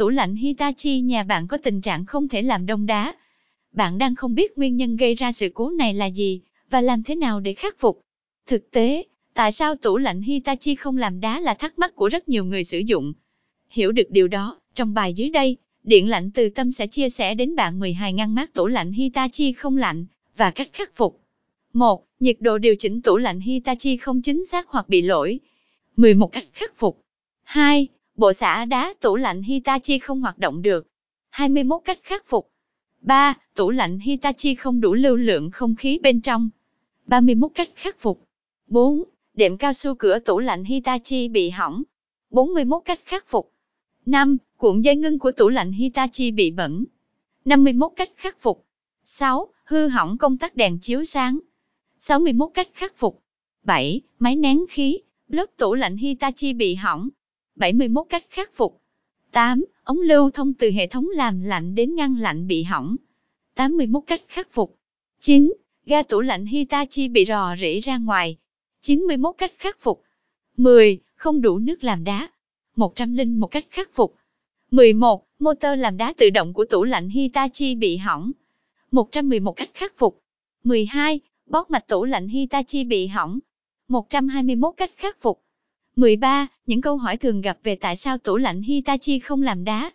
tủ lạnh Hitachi nhà bạn có tình trạng không thể làm đông đá. Bạn đang không biết nguyên nhân gây ra sự cố này là gì, và làm thế nào để khắc phục. Thực tế, tại sao tủ lạnh Hitachi không làm đá là thắc mắc của rất nhiều người sử dụng. Hiểu được điều đó, trong bài dưới đây, Điện lạnh từ tâm sẽ chia sẻ đến bạn 12 ngăn mát tủ lạnh Hitachi không lạnh, và cách khắc phục. 1. Nhiệt độ điều chỉnh tủ lạnh Hitachi không chính xác hoặc bị lỗi. 11 cách khắc phục. 2. Bộ xả đá tủ lạnh Hitachi không hoạt động được. 21 cách khắc phục. 3. Tủ lạnh Hitachi không đủ lưu lượng không khí bên trong. 31 cách khắc phục. 4. Đệm cao su cửa tủ lạnh Hitachi bị hỏng. 41 cách khắc phục. 5. Cuộn dây ngưng của tủ lạnh Hitachi bị bẩn. 51 cách khắc phục. 6. Hư hỏng công tắc đèn chiếu sáng. 61 cách khắc phục. 7. Máy nén khí, lớp tủ lạnh Hitachi bị hỏng. 71 cách khắc phục. 8. Ống lưu thông từ hệ thống làm lạnh đến ngăn lạnh bị hỏng. 81 cách khắc phục. 9. Ga tủ lạnh Hitachi bị rò rỉ ra ngoài. 91 cách khắc phục. 10. Không đủ nước làm đá. 101 cách khắc phục. 11. Motor làm đá tự động của tủ lạnh Hitachi bị hỏng. 111 cách khắc phục. 12. Bót mạch tủ lạnh Hitachi bị hỏng. 121 cách khắc phục. 13. Những câu hỏi thường gặp về tại sao tủ lạnh Hitachi không làm đá.